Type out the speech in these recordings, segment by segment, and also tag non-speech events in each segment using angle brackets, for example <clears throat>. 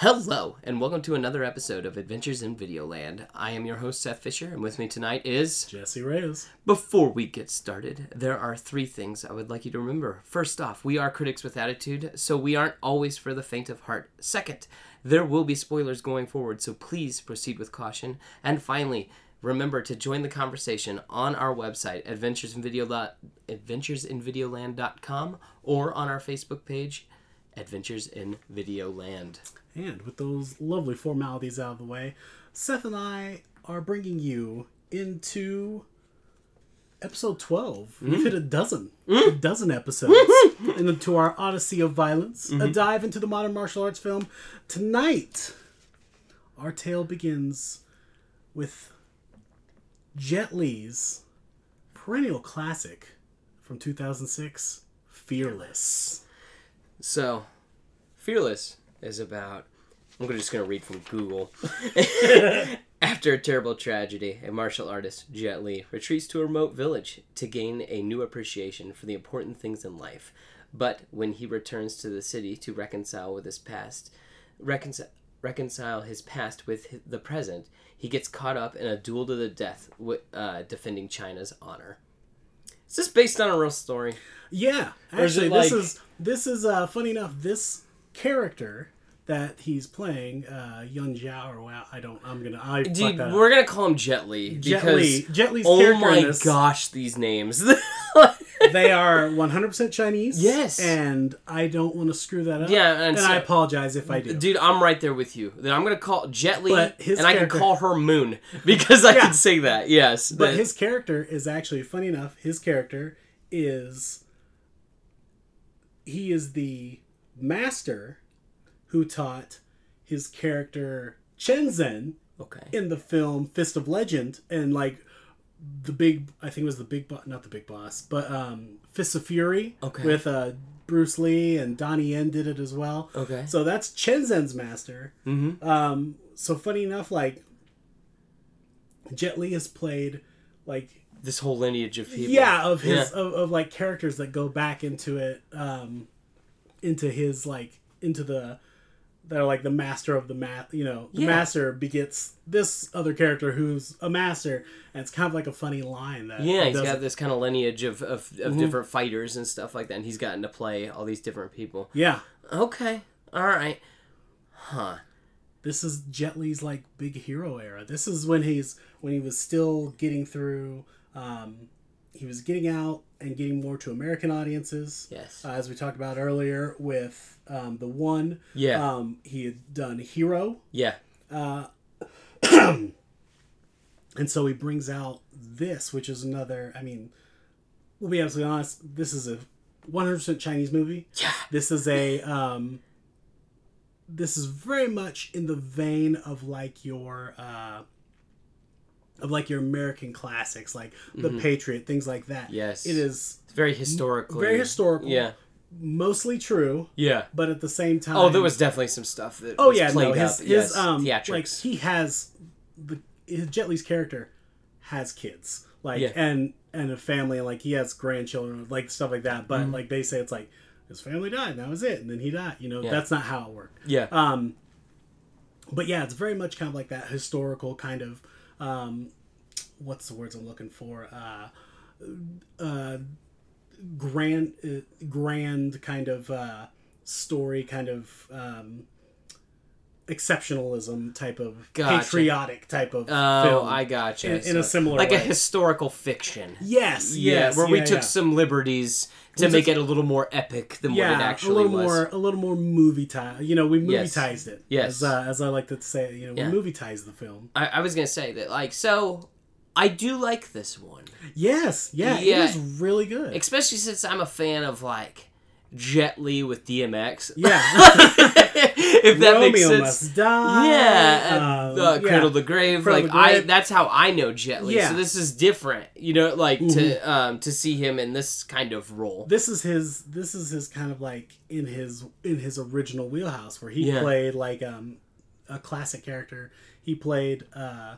Hello, and welcome to another episode of Adventures in Videoland. I am your host, Seth Fisher, and with me tonight is. Jesse Reyes. Before we get started, there are three things I would like you to remember. First off, we are critics with attitude, so we aren't always for the faint of heart. Second, there will be spoilers going forward, so please proceed with caution. And finally, remember to join the conversation on our website, adventures adventuresinvideo, adventuresinvideoland.com, or on our Facebook page, Adventures in Videoland. And with those lovely formalities out of the way, Seth and I are bringing you into episode 12. We've mm-hmm. hit a dozen, mm-hmm. a dozen episodes mm-hmm. and into our Odyssey of Violence, a dive into the modern martial arts film. Tonight, our tale begins with Jet Li's perennial classic from 2006, Fearless. So, Fearless is about. I'm just going to read from Google. <laughs> After a terrible tragedy, a martial artist, Jet Li, retreats to a remote village to gain a new appreciation for the important things in life. But when he returns to the city to reconcile with his past, reconcile, reconcile his past with hi- the present, he gets caught up in a duel to the death, wi- uh, defending China's honor. Is this based on a real story? Yeah, Or is it actually, this is this is uh, funny enough. This character that he's playing, uh, Yun Zhao, or wow, I don't. I'm gonna. I Dude, that we're gonna call him Jet Li Jet Li. Jet Li's oh character my this, gosh, these names. <laughs> they are 100% Chinese. Yes. and I don't want to screw that up. Yeah, and and, so- I apologize if I do. Dude, I'm right there with you. Then I'm gonna call Jet Li, But his and I can call her Moon <laughs> because I Yeah. can say that. Yes, But that- his character is actually funny enough. His character is he is the master who taught his character Chen Zhen okay. in the film Fist of Legend and like the big I think it was the big boss not the big boss but um Fist of Fury Okay. with uh Bruce Lee and Donnie Yen did it as well. Okay. So that's Chen Zhen's master. Mm-hmm. Um so funny enough like Jet Li has played like This whole lineage of people. yeah of his Yeah. Of, of like characters that go back into it um into his like into the that are like the master of the math you know the Yeah. master begets this other character who's a master and it's kind of like a funny line that Yeah, he he's got this kind of lineage of, of, of Mm-hmm. different fighters and stuff like that, and he's gotten to play all these different people. yeah Okay, all right, huh? this is Jet Li's like big hero era. This is when he's when he was still getting through. Um, he was getting out and getting more to American audiences. Yes. uh, as we talked about earlier with um, the one. Yeah. Um, he had done Hero, Yeah. <clears throat> and so he brings out this, which is another. I mean, we'll be absolutely honest. This is a 100% Chinese movie. Yeah. This is a um this is very much in the vein of like your uh of like your American classics like The Patriot, things like that. Mm-hmm. Yes. It is It's very historical. very historical. Yeah. Mostly true, Yeah. but at the same time Oh, there was definitely some stuff that. Oh was yeah, no, his his yes. um theatrics. like he has the his Jet Li's character has kids like Yeah. and and a family and like he has grandchildren like stuff like that but Mm-hmm. like they say it's like his family died and that was it and then he died you know Yeah. that's not how it worked yeah. um but yeah it's very much kind of like that historical kind of um what's the words i'm looking for? Uh uh grand uh, grand kind of uh story kind of um exceptionalism type of Gotcha. patriotic type of Oh, film I gotcha. in- in a similar way. like a historical fiction. yes Yeah, yes where we took yeah. some liberties to We make it a little more epic than what it yeah, actually a little was. more, a little more movie time. You know, we movie Yes. it. Yes. as, uh, as I like to say, you know, we movie tized the film. I, I was gonna say that, like, so I do like this one, Yes, yeah, Yeah. it was really good. especially since I'm a fan of like Jet Li with DMX. yeah, <laughs> if that makes sense. must die. Yeah, and, um, uh, yeah. The Grave. Cradle like the I that's how I know Jet Li. Yeah. Mm-hmm. So this is different, you know, like to um to see him in this kind of role. This is his. This is his kind of like in his in his original wheelhouse where he Yeah. played like um a classic character. He played uh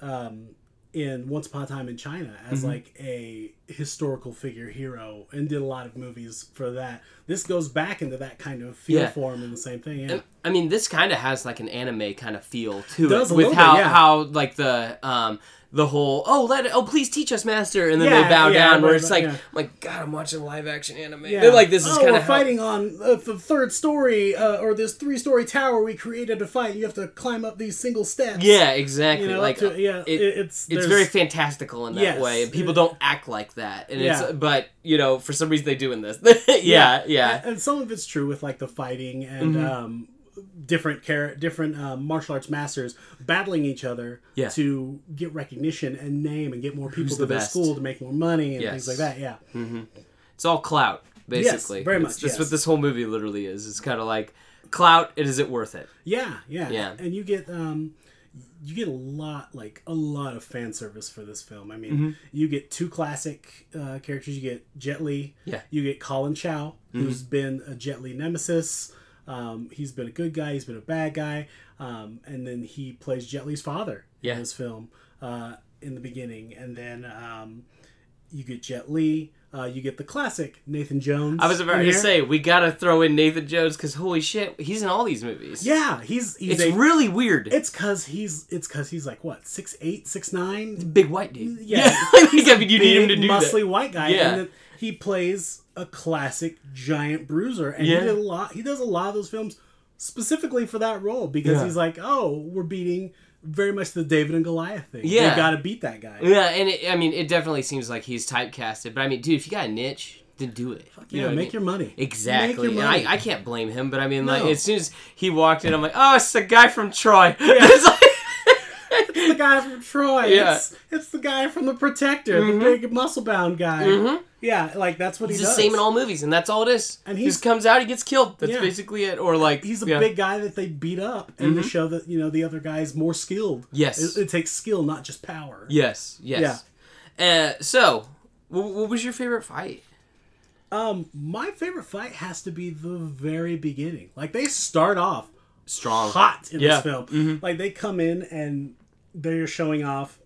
um in Once Upon a Time in China as Mm-hmm. like a historical figure hero and did a lot of movies for that. This goes back into that kind of feel Yeah. for him and the same thing. Yeah. And, I mean, this kind of has like an anime kind of feel to it, a with how bit, yeah. how like the um the whole oh let it, oh please teach us master and then Yeah, they bow yeah, down where it's like yeah. Like God I'm watching live action anime. Yeah. They're like this is oh, kind of fighting on uh, the third story uh, or this three story tower we created to fight. You have to climb up these single steps. yeah exactly you know, like to- yeah, it- it- it's it's very fantastical in that Yes. way and people It- don't act like that and Yeah. it's but you know for some reason they do in this <laughs> yeah yeah And, and some of it's true with like the fighting and Mm-hmm. um, different char- different um, martial arts masters battling each other Yeah. to get recognition and name and get more people Who's to the their best? school to make more money and Yes. things like that. Yeah. it's all clout basically very It's- much, that's yes. what this whole movie literally is it's kind of like clout and is it worth it Yeah, yeah, Yeah. And you get um, you get a lot, like a lot of fan service for this film. I mean, Mm-hmm. you get two classic uh, characters. You get Jet Li. Yeah. Mm-hmm. You get Collin Chou, who's been a Jet Li nemesis. Um, he's been a good guy. He's been a bad guy. Um, and then he plays Jet Li's father Yeah. in this film uh, in the beginning. And then um, you get Jet Li. Uh, you get the classic Nathan Jones. I was about to say we gotta throw in Nathan Jones because holy shit, he's in all these movies. Yeah, he's he's it's a, really weird. It's cause he's it's cause he's like what six eight six nine big white dude. Yeah. <laughs> like, I mean, you need him to do muscly that. white guy Yeah. and then he plays a classic giant bruiser and Yeah. he did a lot he does a lot of those films specifically for that role because Yeah. he's like oh we're beating very much the David and Goliath thing Yeah. they got to beat that guy Yeah, and it, I mean, it definitely seems like he's typecasted. But I mean, dude, if you got a niche, then do it. You yeah know what I make mean? your money Exactly, Make your and money. I, I can't blame him. But I mean, like as soon as he walked in, I'm like, oh, it's the guy from Troy. <laughs> It's like- it's the guy from Troy Yeah. Mm-hmm. it's, it's the guy from the Protector the big muscle bound guy yeah like that's what He's he the same in all movies, and that's all it is. And he just comes out, he gets killed. That's Yeah. basically it. Or like he's a yeah. big guy that they beat up and they show that you know the other guy's more skilled Yes. it, it takes skill not just power Yes, yes. Uh, so, what, what was your favorite fight? um my favorite fight has to be the very beginning like they start off Strong. hot in Yeah. this film like they come in and they're showing off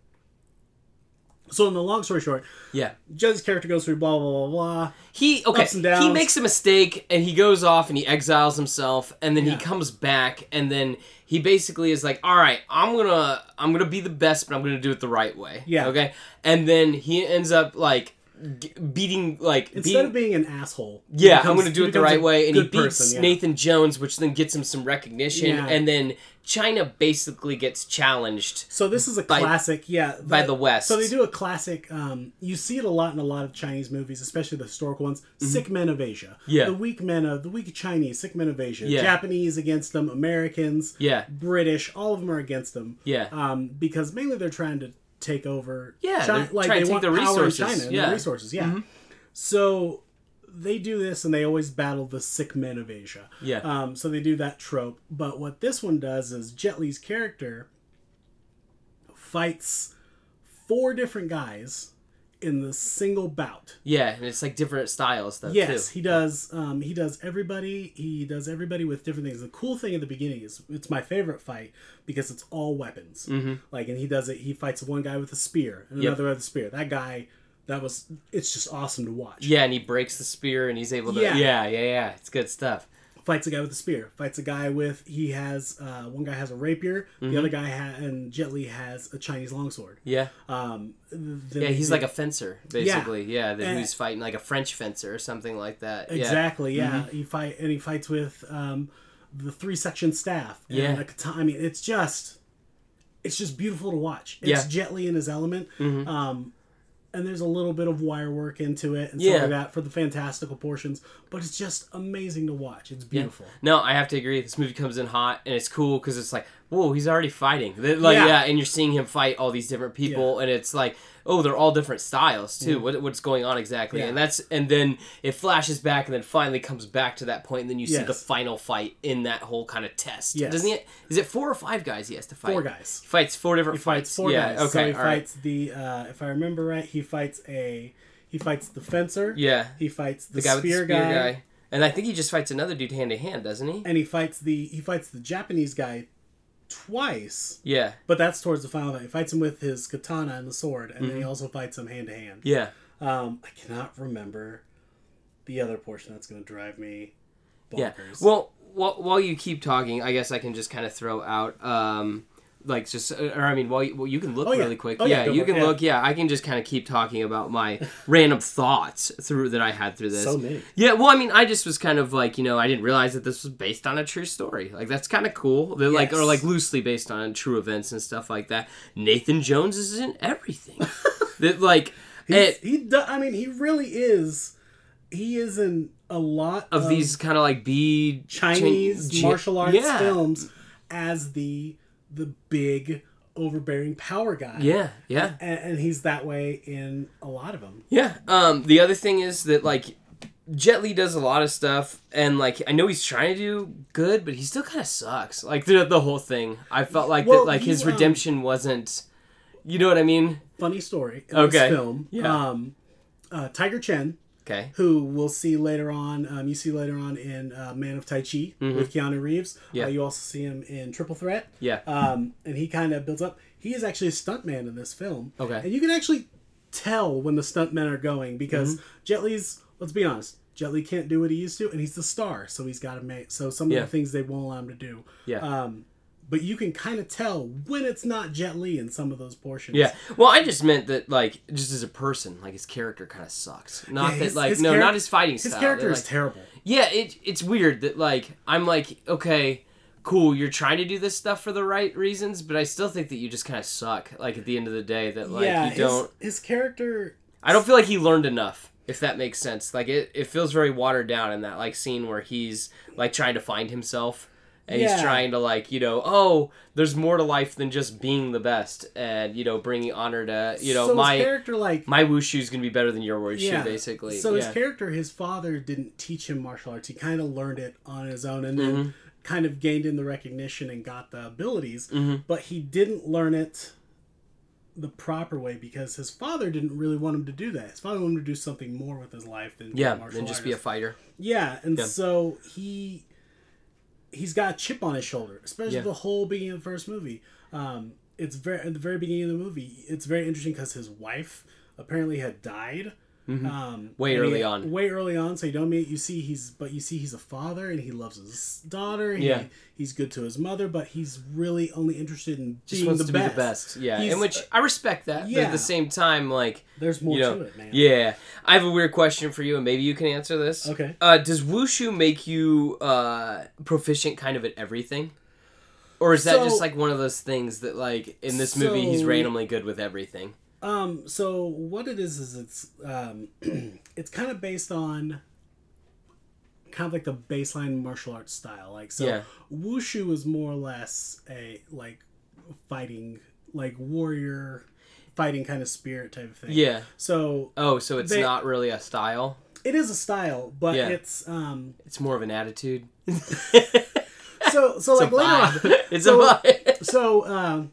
so in the long story short Yeah. Jet's character goes through blah blah blah blah He okay. He makes a mistake and he goes off and he exiles himself and then he comes back and then he basically is like, "All right, I'm gonna I'm gonna be the best, but I'm gonna do it the right way." Yeah. Okay. And then he ends up like g- beating like instead being, of being an asshole yeah, I'm gonna do it the right way, and he beats person, yeah. Nathan Jones, which then gets him some recognition, Yeah. and then China basically gets challenged. So this is a By- classic, yeah. by the West. So they do a classic. Um, you see it a lot in a lot of Chinese movies, especially the historical ones. Sick men of Asia. Mm-hmm. Yeah. The weak men of the weak Chinese, sick men of Asia. Yeah. Japanese against them, Americans, Yeah, British, all of them are against them. yeah, Um, because mainly they're trying to take over. Yeah, China, like trying they to take want the power resources, in China, yeah. Mm-hmm. the resources. Yeah. So they do this, and they always battle the sick men of Asia. yeah. Um, so they do that trope. But what this one does is Jet Li's character fights four different guys in the single bout. yeah, and it's like different styles though Yes, too. he does. Um, he does everybody. He does everybody with different things. The cool thing at the beginning is it's my favorite fight because it's all weapons. Mm-hmm. Like, and he does it. He fights one guy with a spear and Yep. another with a spear. That guy, that was. It's just awesome to watch. Yeah, and he breaks the spear and he's able to. Yeah, Yeah. yeah, yeah. It's good stuff. fights a guy with a spear. Fights a guy with he has uh, one guy has a rapier. Mm-hmm. The other guy ha- and Jet Li has a Chinese longsword. Yeah, Um, yeah. He's do- like a fencer, basically. Yeah, that And- who's fighting like a French fencer or something like that. Exactly yeah. Mm-hmm. He fight and he fights with um, the three section staff. Yeah. I mean, it's just it's just beautiful to watch. It's Yeah. Mm-hmm. Jet Li in his element. Um, and there's a little bit of wire work into it and stuff like that for the fantastical portions, but it's just amazing to watch. It's beautiful. No, I have to agree. This movie comes in hot, and it's cool because it's like, whoa, he's already fighting. Like, Yeah. yeah. and you're seeing him fight all these different people, and it's like, oh, they're all different styles too. What, what's going on exactly? Yeah. And that's, and then it flashes back, and then finally comes back to that point, and then you see the final fight in that whole kind of test. Yes. Doesn't it? Is it four or five guys he has to fight? Four guys. He fights four different He fights four yeah, guys. Okay. So he all right. fights the uh, if I remember right, he fights a he fights the fencer. Yeah. He fights the, The guy with the spear, spear guy, guy. And I think he just fights another dude hand to hand, doesn't he? and he fights the he fights the Japanese guy twice. Yeah. But that's towards the final fight. He fights him with his katana and the sword, and then he Mm-hmm. also fights him hand to hand. Yeah. Um, I cannot remember the other portion that's going to drive me bonkers. Yeah. Well, while, while you keep talking, I guess I can just kind of throw out, um, like just, or I mean, while you, well, you can look Oh, yeah. really quick. Oh, yeah, yeah, you can look. Yeah, I can just kind of keep talking about my <laughs> random thoughts through that I had through this. so many. Yeah, well, I mean, I just was kind of like, you know, I didn't realize that this was based on a true story. Like, that's kind of cool. That like, or like loosely based on true events and stuff like that. Nathan Jones is in everything. <laughs> that like, it, he, do, I mean, he really is. He is in a lot of these kind of like B Chinese Chi- martial arts yeah. films as the the big overbearing power guy. Yeah, yeah. and, and he's that way in a lot of them. Yeah. Um, the other thing is that like Jet Li does a lot of stuff, and like I know he's trying to do good, but he still kind of sucks. Like throughout the whole thing, I felt like Well, that like his you, um, redemption wasn't. You know what I mean? Funny story Okay. this film. Yeah. Um, uh, Tiger Chen, Okay. who we'll see later on, um, you see later on in uh, Man of Tai Chi with Keanu Reeves. Mm-hmm. Yeah. Uh, you also see him in Triple Threat. Yeah. Um, and he kind of builds up. He is actually a stuntman in this film. Okay. And you can actually tell when the stuntmen are going because Mm-hmm. Jet Li's, let's be honest, Jet Li can't do what he used to, and he's the star, so he's got to make. So some of the things they won't allow him to do. Yeah. Um, but you can kind of tell when it's not Jet Li in some of those portions. Yeah. Well, I just meant that like just as a person, like his character kind of sucks. Not Yeah, that like no, not his fighting His style. His character They're, is terrible. Yeah, it it's weird that like I'm like okay, cool, you're trying to do this stuff for the right reasons, but I still think that you just kind of suck. Like at the end of the day, that like yeah, you don't. his character. I don't feel like he learned enough. If that makes sense, like it, it feels very watered down in that like scene where he's like trying to find himself. And he's trying to like you know oh there's more to life than just being the best and you know bringing honor to you know so my his character like my wushu's gonna be better than your wushu yeah. basically So yeah. his character, his father didn't teach him martial arts. He kind of learned it on his own, and Mm-hmm. then kind of gained in the recognition and got the abilities. Mm-hmm. But he didn't learn it the proper way because his father didn't really want him to do that. His father wanted him to do something more with his life than yeah then just be a fighter Yeah, and Yeah. so he he's got a chip on his shoulder, especially Yeah. the whole beginning of the first movie. Um, it's very at the very beginning of the movie. It's very interesting because his wife apparently had died. Um, Mm-hmm. Way and he- early on. Way early on, so you don't meet. You see, he's but you see, he's a father and he loves his daughter. He, Yeah. he's good to his mother, but he's really only interested in just being wants the to best. be the best yeah He's- in which i respect that but at the same time like There's more you know to it, man. yeah i have a weird question for you and maybe you can answer this Okay. uh, does wushu make you uh, proficient kind of at everything or is that So- just like one of those things that like in this movie he's randomly good with everything Um, so what it is is it's um, <clears throat> it's kind of based on kind of like the baseline martial arts style. Like so, Yeah. wushu is more or less a like fighting, like warrior fighting kind of spirit type of thing. yeah So oh so it's They- not really a style it is a style, but Yeah. it's um. it's more of an attitude <laughs> So so it's like a later on, <laughs> it's so- a vibe so um,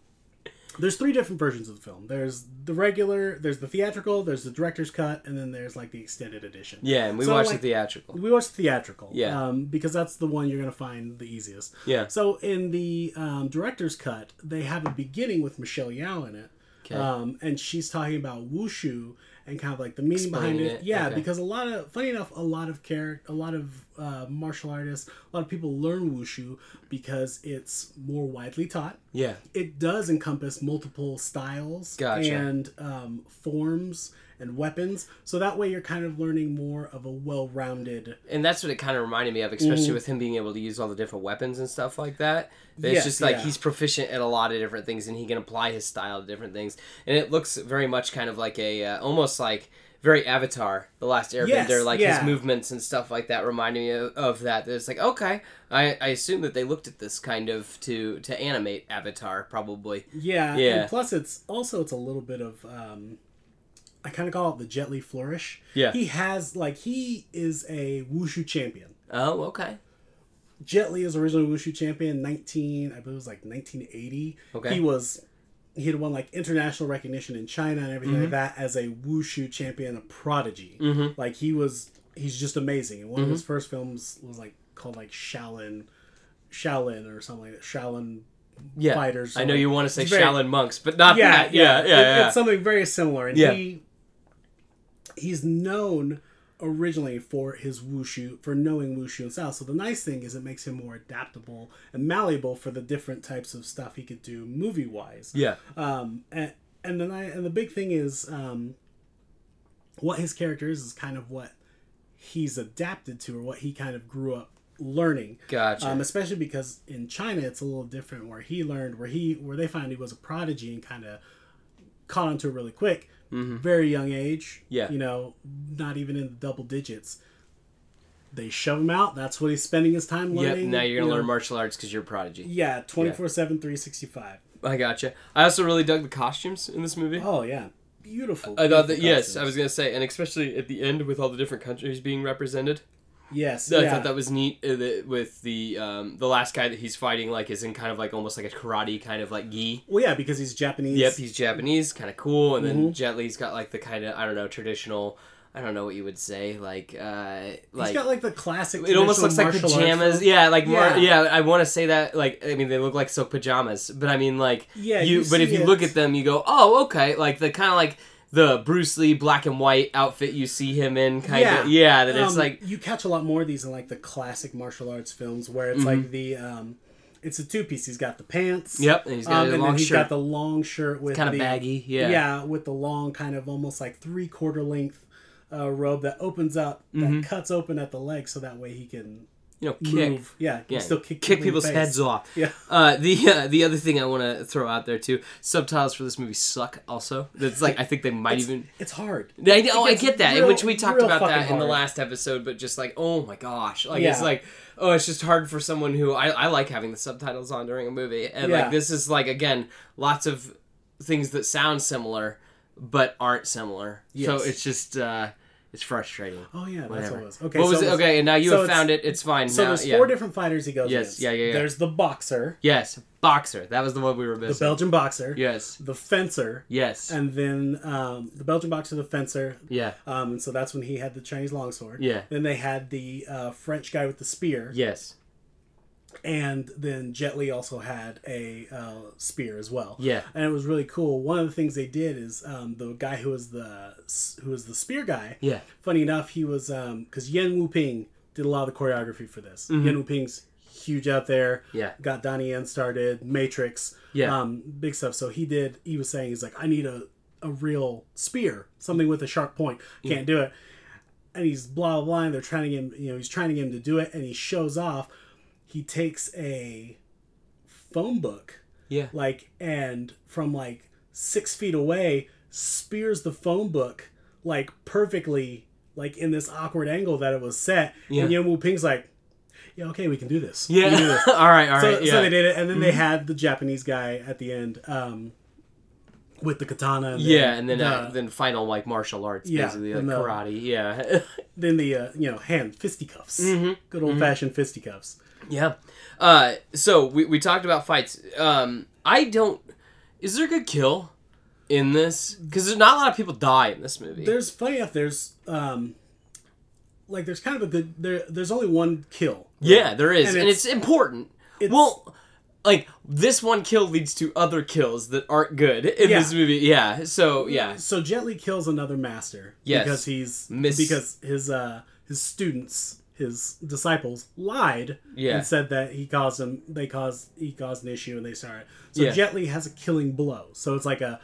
there's three different versions of the film. There's the regular, there's the theatrical, there's the director's cut, and then there's like the extended edition. yeah and we So, watched like- the theatrical We watched the theatrical, Yeah. um, because that's the one you're gonna find the easiest. yeah So in the um, director's cut, they have a beginning with Michelle Yeoh in it, okay um, and she's talking about wushu and kind of like the meaning behind it. it, Yeah, okay. because a lot of funny enough, a lot of character, a lot of uh, martial artists, a lot of people learn wushu because it's more widely taught. yeah It does encompass multiple styles Gotcha. and um, forms and weapons, so that way you're kind of learning more of a well-rounded. and that's what it kind of reminded me of, especially with him being able to use all the different weapons and stuff like that. It's Yes, just like yeah. he's proficient at a lot of different things, and he can apply his style to different things. And it looks very much kind of like a, uh, almost like very Avatar, the Last Airbender, Yes, like yeah. his movements and stuff like that reminded me of, of that. It's like okay, I, I assume that they looked at this kind of to to animate Avatar, probably. Yeah, Yeah. And plus, it's also it's a little bit of um, I kind of call it the Jet Li flourish. Yeah. he has like he is a wushu champion. Oh, okay. Jet Li is originally wushu champion, nineteen I believe it was like nineteen eighty. Okay. he was. He had won like international recognition in China and everything Mm-hmm. like that as a wushu champion, a prodigy. Mhm. Like he was, he's just amazing. And one of Mm-hmm. his first films was like called like Shaolin, Shaolin or something like that. Shaolin Yeah, fighters. I know you want to say very- Shaolin monks, but not yeah, that. Yeah, yeah, It- yeah. It's something very similar, and Yeah. he he's known originally for his wushu for knowing wushu and style. So the nice thing is it makes him more adaptable and malleable for the different types of stuff he could do movie wise. Yeah. Um, and and then I and the big thing is um, what his character is is kind of what he's adapted to or what he kind of grew up learning. Gotcha. Um, especially because in China it's a little different where he learned where he where they found he was a prodigy and kind of caught onto it really quick. Very young age. Mm-hmm. Yeah. You know, not even in the double digits. They shove him out. That's what he's spending his time Yep. learning. Now you're gonna you know. learn martial arts because you're a prodigy. Yeah, 24 7, 365. I gotcha. I also really dug the costumes in this movie. Oh, yeah. Beautiful. I thought that beautiful yes. I was gonna say, and especially at the end with all the different countries being represented. Yes. I yeah. thought that was neat. uh, the- With the um, the last guy that he's fighting, like, is in kind of like almost like a karate kind of like gi. Well, yeah, because he's Japanese. Yep, he's Japanese, kind of cool, and then Mm-hmm. Jet Li's got like the kind of I don't know traditional. I don't know what you would say, like uh, He's like got like the classic. it almost looks like traditional martial arts pajamas. Yeah, like yeah, Yeah. yeah. I want to say that. Like I mean, they look like silk pajamas, but I mean like Yeah, You, you but if you look at them, you go, oh, okay. Like the kind of like the Bruce Lee black and white outfit you see him in, kind of. Yeah, that it's Um, like you catch a lot more of these in like the classic martial arts films where it's Mm-hmm. like the um, it's a two piece. He's got the pants. yep, and he's got Um, and long then he's shirt, got the long shirt with kind of the, baggy. Yeah, Yeah, with the long kind of almost like three quarter length uh, robe that opens up, Mm-hmm. that cuts open at the leg, so that way he can you know, kick. move. Yeah, Yeah, still kick, kick people in the people's heads off. Yeah. Uh, the uh, the other thing I want to throw out there too, subtitles for this movie suck. Also, that's like I think they might even. It's hard. I know, I get that, real- which we talked about that fucking in the last episode. But just like, oh my gosh, like it's like, oh, it's just hard for someone who I, I like having the subtitles on during a movie, and Yeah. like this is like again, lots of things that sound similar but aren't similar. So it's just uh, it's frustrating. Oh yeah, that's what it was. Okay, what was so it? Okay, and now you so have found it. It's fine. So now, there's yeah. four different fighters he goes Yes, against. yeah, yeah, yeah. There's the boxer, Yes, boxer. That was the one we were missing. the. Belgian boxer, yes, the fencer, yes, and then um, the Belgian boxer, the fencer. yeah, Um, and so that's when he had the Chinese longsword. Yeah. Then they had the uh, French guy with the spear. yes, and then Jet Li also had a uh, spear as well. Yeah. and it was really cool. One of the things they did is um, the guy who was the who was the spear guy. yeah. Funny enough, he was because Yuen Woo-ping did a lot of the choreography for this. Mm-hmm. Yuen Woo-ping's huge out there. Yeah. got Donnie Yen started, Matrix. Yeah. um, big stuff. So he did. He was saying he's like, I need a a real spear, something with a sharp point. Can't do it. And he's blah blah blah. And they're trying to get him. You know, he's trying to get him to do it, and he shows off. He takes a phone book Yeah. like and from like six feet away spears the phone book like perfectly like in this awkward angle that it was set Yeah. and Woo-ping's like yeah okay we can do this can do Yeah. this. <laughs> all right. All right. so, yeah. Mm-hmm. so they did it and then they had the Japanese guy at the end um with the katana and yeah, and then the, uh, then final like martial arts, Yeah, basically like the- karate. Yeah. <laughs> then the uh, you know hand fisticuffs Mm-hmm. good old fashioned fisticuffs Yeah. Uh, so we, we talked about fights. Um, I don't. Is there a good kill in this? Because there's not a lot of people die in this movie. there's funny enough there's um like there's kind of a good there there's only one kill yeah, there is, And and, it's- it's, important. it's- well, like this one kill leads to other kills that aren't good in Yeah. this movie. Yeah. So yeah. So Jet Li kills another master Yes. because he's Miss- because his uh his students his disciples lied Yeah. and said that he caused them they caused he caused an issue and they started. So Yeah. Jet Li has a killing blow. So it's like a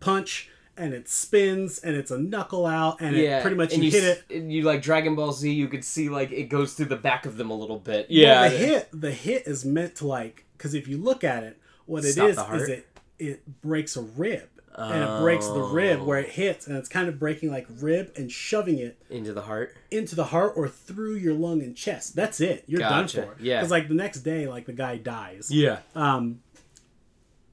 punch and it spins and it's a knuckle out and Yeah, it pretty much and you, hit it. and You like Dragon Ball Z, you could see like it goes through the back of them a little bit. Well, Yeah, the hit the hit is meant to like because if you look at it, what it Stop is the heart? is it it breaks a rib. And it breaks the rib Oh. where it hits, and it's kind of breaking like rib and shoving it into the heart. into the heart or through your lung and chest. That's it. You're Gotcha. done for. Yeah. Because like the next day, like the guy dies. Yeah, Um,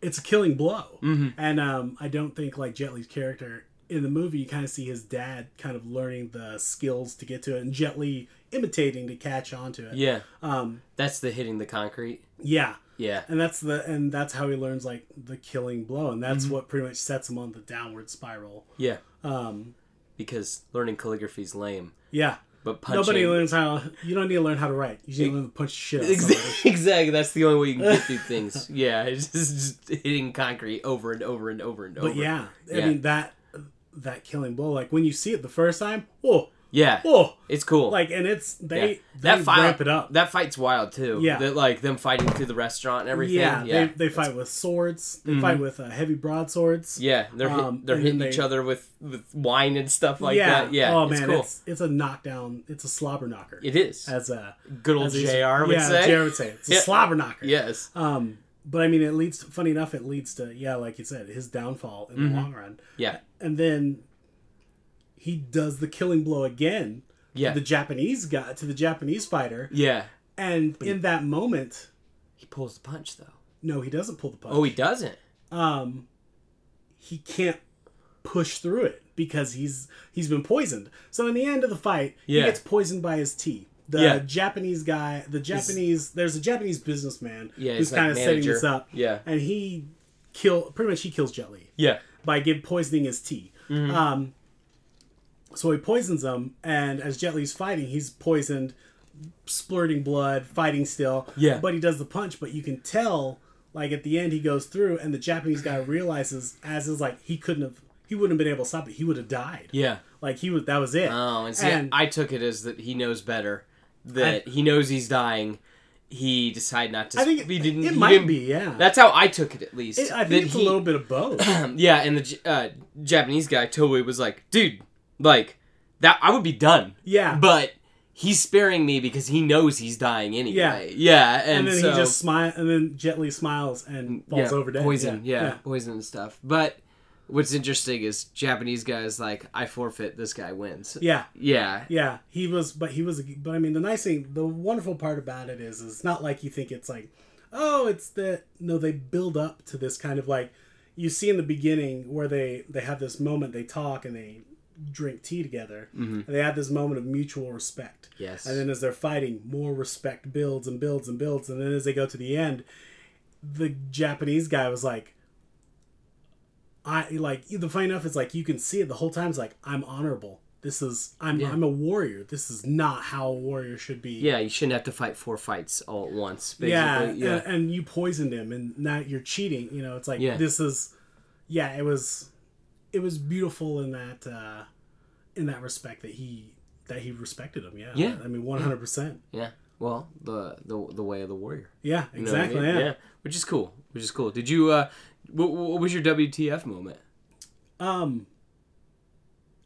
it's a killing blow. Mm-hmm. And um, I don't think like Jet Li's character in the movie, you kind of see his dad kind of learning the skills to get to it, and Jet Li imitating to catch on to it. yeah. Um, That's the hitting the concrete. yeah. Yeah, And that's the and that's how he learns like the killing blow, and that's Mm-hmm. what pretty much sets him on the downward spiral. yeah. Um, Because learning calligraphy is lame, yeah. but punching. Nobody learns how. You don't need to learn how to write. You just need to learn to punch shit out of somebody. <laughs> Exactly. That's the only way you can get through <laughs> things. Yeah, it's just, just hitting concrete over and over and over and over. But yeah, I mean that that killing blow. Like when you see it the first time, oh, Yeah, oh, it's cool. like and it's they Yeah. they that fight, ramp it up. That fight's wild too. Yeah. That, like them fighting through the restaurant and everything. yeah, Yeah, they, they fight with swords. They fight with uh, heavy broadswords. yeah, they're hit, Um, they're hitting then each other with with wine and stuff like yeah. that. Yeah, Oh it's man, cool. it's it's a knockdown. It's a slobber knocker. It is. as a Good old JR would yeah, say. JR would say it's a slobber knocker. Yes. Um, but I mean, it leads. To, funny enough, it leads to yeah, like you said, his downfall in Mm-hmm. the long run. Yeah. And then he does the killing blow again Yeah. to the Japanese guy, to the Japanese fighter, Yeah. and in that moment, He pulls the punch though. no, he doesn't pull the punch. Oh, he doesn't. um, he can't push through it because he's he's been poisoned. So in the end of the fight, Yeah. he gets poisoned by his tea. The Yeah. Japanese guy, the Japanese, there's a Japanese businessman Yeah, who's he's like kind of setting this up, Yeah. and he kill pretty much he kills Jet Li Yeah. by give poisoning his tea. Mm-hmm. Um, so he poisons him, and as Jet Li's fighting, he's poisoned, splurting blood, fighting still. Yeah. But he does the punch, but you can tell, like at the end, he goes through, and the Japanese guy realizes, as is like he couldn't have, he wouldn't have been able to stop it. He would have died. Yeah. Like he was, that was it. Oh, and see, And- I took it as that he knows better. That he knows he's dying. He decided not to. I think he didn't. it he might didn't- be, yeah. That's how I took it, at least. It- I That think it's he- a little bit of both. <clears throat> Yeah, and the uh, Japanese guy Toei was like, "Dude, like that, I would be done." Yeah. but he's sparing me because he knows he's dying anyway. Yeah, and, and then so, he just smile, and then Jet Li smiles and mm, falls yeah, over dead. poison, yeah, poison and stuff. But what's interesting is Japanese guys like, "I forfeit. This guy wins." yeah. Yeah, Yeah, he was, but he was, but I mean, the nice thing, the wonderful part about it is, is not like you think it's like, oh, it's the no, they build up to this kind of like, you see in the beginning where they they have this moment, they talk and they drink tea together, mm-hmm. and they have this moment of mutual respect. Yes. and then as they're fighting, more respect builds and builds and builds, and then as they go to the end, the Japanese guy was like. I like the funny enough is like you can see it the whole time. It's like I'm honorable. This is I'm Yeah. I'm a warrior. This is not how a warrior should be. yeah. You shouldn't have to fight four fights all at once. Basically. yeah, yeah. And, and you poisoned him, and now you're cheating. You know, it's like Yeah. this is, yeah. It was, it was beautiful in that, uh in that respect that he that he respected him. Yeah, Yeah. I mean, one hundred percent. Yeah. Well, the the the way of the warrior. Yeah, You know I exactly. mean? Yeah. Which is cool. Which is cool. Did you? uh what, what was your WTF moment? Um,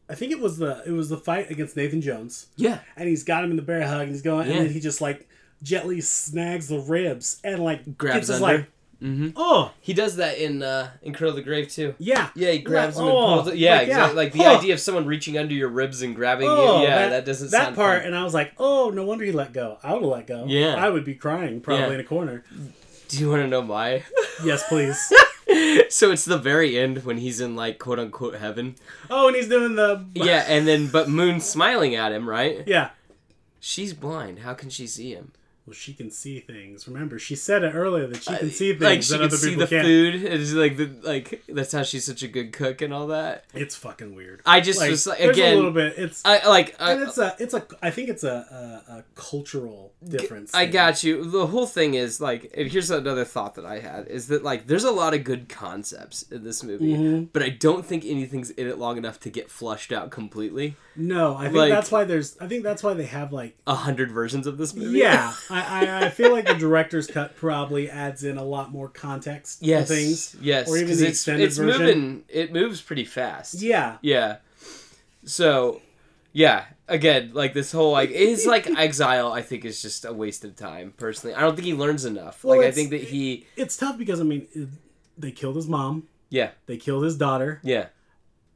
I think it was the it was the fight against Nathan Jones. Yeah. and he's got him in the bear hug, and he's going, Yeah. and then he just like gently snags the ribs and like Grabs his under. like, Mm-hmm. oh He does that in uh in Cradle the Grave too. yeah, Yeah, he grabs Like, him and oh, pulls it. Yeah, like, yeah. exactly. Like the Oh. idea of someone reaching under your ribs and grabbing Oh, you. Yeah, that, doesn't that part, fun. and I was like, oh, no wonder he let go. I would have let go. Yeah. I would be crying probably Yeah. in a corner. Do you want to know why? Yes, please. <laughs> so it's the very end when he's in like quote unquote heaven. oh, and he's doing the Yeah, and then but Moon's smiling at him, right? yeah. She's blind. How can she see him? Well, she can see things. Remember, she said it earlier that she can see things like she that can other see people the can't. food. It's like the like that's how she's such a good cook and all that. It's fucking weird. I just was like there's again. a little bit. It's I like. I, and it's a it's a I think it's a a, a cultural difference. I thing. got you. The whole thing is like, and here's another thought that I had is that like, there's a lot of good concepts in this movie, Mm-hmm. but I don't think anything's in it long enough to get flushed out completely. No, I think Like- that's why there's. I think that's why they have like. A hundred versions of this movie. Yeah, <laughs> I, I I feel like the director's cut probably adds in a lot more context Yes. to things. Yes. or even the it's extended it's version. moving. It moves pretty fast. Yeah, Yeah. So, yeah. Again, like this whole like his like <laughs> exile, I think is just a waste of time. Personally, I don't think he learns enough. Well, like I think that he, it's tough because I mean, it, they killed his mom, yeah, they killed his daughter, yeah,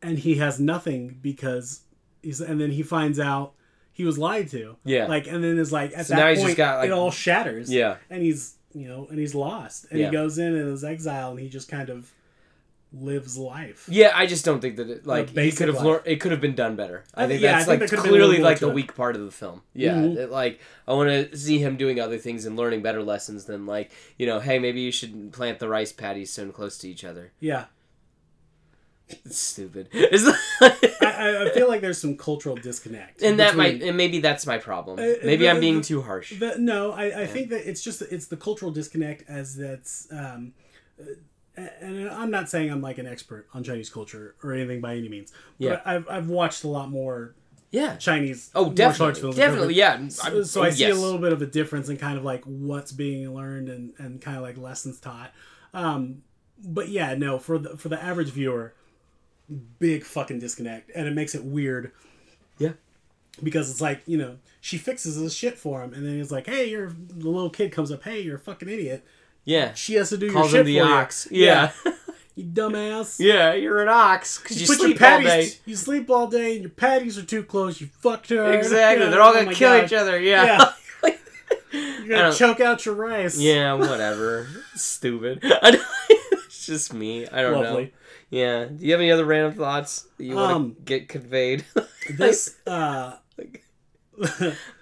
and he has nothing because he's. And then he finds out he was lied to. Yeah. like and then it's like at So that point got, like- it all shatters. yeah. and he's you know and he's lost, and Yeah. he goes in and is exile, and he just kind of lives life. Yeah, I just don't think that it like he could have learned. It could have been done better. I, I think thi- yeah, I that's think like could have been a little clearly like the it. weak part of the film. Yeah, Mhm. that, like I want to see him doing other things and learning better lessons than like you know, hey, maybe you should plant the rice paddies so close to each other. Yeah, <laughs> It's stupid. It's I, I- I feel like there's some cultural disconnect, and that between- might and maybe that's my problem. Uh, Maybe the- I'm being the- too harsh. The, no, I, I think that it's just it's the cultural disconnect as that's um, uh, and I'm not saying I'm like an expert on Chinese culture or anything by any means. But Yeah. I've I've watched a lot more Yeah. Chinese Oh, martial arts definitely. films. Definitely. Yeah. So, so oh, I see yes. a little bit of a difference in kind of like what's being learned and, and kind of like lessons taught. Um, but yeah, no, for the for the average viewer, big fucking disconnect, and it makes it weird Yeah. because it's like you know she fixes his shit for him, and then he's like, "Hey, you're the little kid comes up, hey, you're a fucking idiot." Yeah. She has to do Calls your him shit the for ox. you. <laughs> Yeah. <laughs> you dumbass. Yeah, you're an ox because you, your sleep all day. You sleep all day, and your patties are too close. You fucked her. Exactly. Yeah, <laughs> They're all oh gonna my kill God. each other. Yeah. Yeah. Yeah. You're gonna choke out your rice. yeah. Whatever. Stupid. It's just me. I don't know. Yeah. Do you have any other random thoughts that you want Um, to get conveyed? <laughs> This. uh like,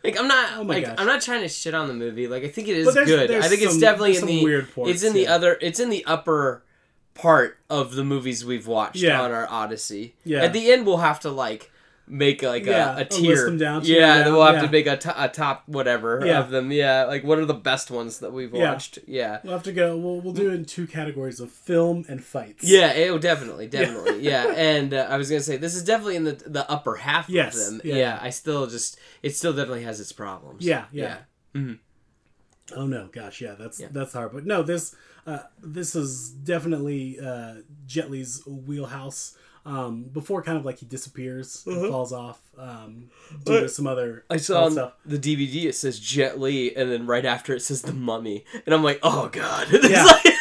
like, I'm not. Oh my like gosh. I'm not trying to shit on the movie. Like I think it is there's- good. there's I think it's definitely in the weird parts, It's in the other. It's in the upper part of the movies we've watched Yeah. on our Odyssey. Yeah. At the end, we'll have to like make like Yeah, a, a tier. yeah, then we'll have yeah. to make a, to- a top whatever Yeah. of them. Yeah, like what are the best ones that we've Yeah. watched? Yeah. We'll have to go. We'll, we'll do it in two categories of film and fights. Yeah, it, oh, definitely, definitely, <laughs> yeah. And uh, I was gonna say this is definitely in the the upper half Yes, of them. yeah. Yeah. I still just it still definitely has its problems. Yeah, yeah. yeah. Oh no, gosh, yeah, that's Yeah. that's hard. But no, this uh, this is definitely uh, Jet Li's wheelhouse. Um, before kind of like he disappears and falls off um, due to some other Uh-huh. I saw on stuff. the DVD it says Jet Li, and then right after it says The Mummy, and I'm like, oh god, <laughs> Yeah. like,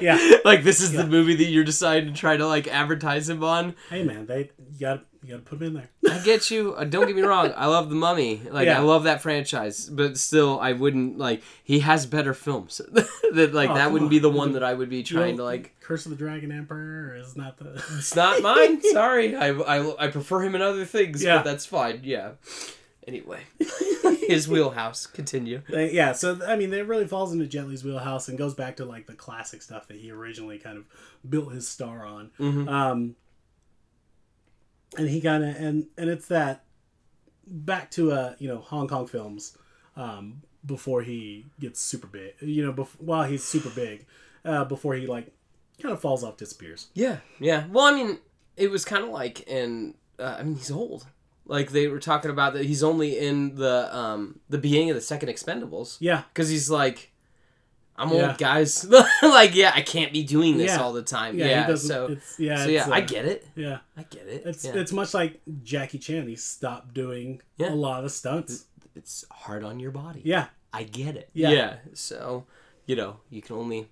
Yeah. <laughs> like this is Yeah. the movie that you're deciding to try to like advertise him on. Hey man, they you got you got to put him in there. I get you. Uh, Don't get me wrong. I love The Mummy. Like Yeah. I love that franchise, but still, I wouldn't like. He has better films. <laughs> that like Oh, that wouldn't on. be the one that I would be trying to like. Curse of the Dragon Emperor is not the. It's not mine. <laughs> Sorry. I, I, I prefer him in other things, Yeah. but that's fine. Yeah. Anyway, <laughs> his wheelhouse. Continue. Yeah, so I mean, it really falls into Jet Li's wheelhouse and goes back to like the classic stuff that he originally kind of built his star on. Mhm. Um, and he kind of and and it's that back to uh you know Hong Kong films um, before he gets super big. You know, bef- while he's super big, uh, before he like kind of falls off, disappears. Yeah, yeah. Well, I mean, it was kind of like in. Uh, I mean, he's old. Like they were talking about that he's only in the um the beginning of the second Expendables Yeah, because he's like, I'm Yeah. old, guys. <laughs> like, yeah, I can't be doing this Yeah. all the time. yeah, Yeah, he doesn't. so it's yeah, so yeah, it's, I uh, get it. Yeah, I get it. it's it's much like Jackie Chan. He stopped doing a lot of stunts. it's hard on your body. Yeah, I get it. Yeah. Yeah. So, you know, you can only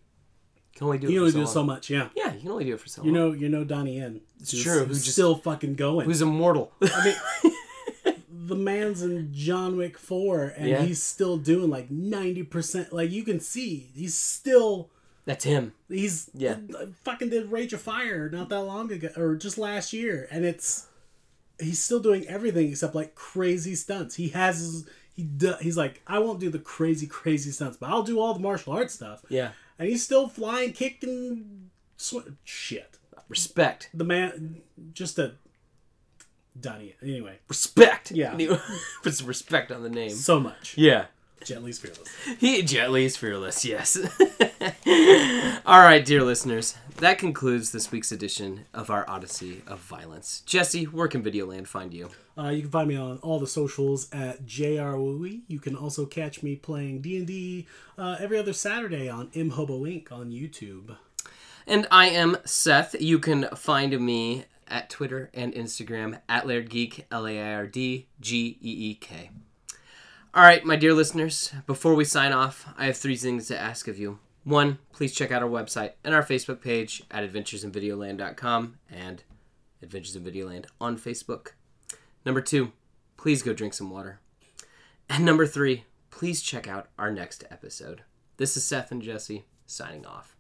can only do you it only for do so so much. Yeah, Yeah, you can only do it for so you long. know, you know Donnie Yen. It's true, who Who's just- still fucking going. Who's immortal? <laughs> I mean, <laughs> the man's in John Wick 4 and Yeah. he's still doing like 90%. Like you can see, he's still That's him. he's Yeah. Uh, fucking did Raging Fire not that long ago or just last year and it's he's still doing everything except like crazy stunts. He has his he do, he's like I won't do the crazy crazy stunts, but I'll do all the martial arts stuff. Yeah. And he's still flying, kicking sw- shit. Respect. The man just a Donnie Anyway, Respect. Yeah. <laughs> Put some respect on the name. so much. Yeah. Jet Li's fearless. He is fearless, yes. <laughs> All right, dear listeners, that concludes this week's edition of our Odyssey of Violence. Jesse, where can Videoland find you? Uh, you can find me on all the socials at JRWE. You can also catch me playing D&D uh, every other Saturday on Imhobo Inc. on YouTube. And I am Seth. You can find me at Twitter and Instagram at Laird Geek, L A I R D G E E K. All right, my dear listeners, before we sign off, I have three things to ask of you. One, please check out our website and our Facebook page at adventuresinvideoland.com and Adventures in Videoland on Facebook. Number two, please go drink some water. And number three, please check out our next episode. This is Seth and Jesse signing off.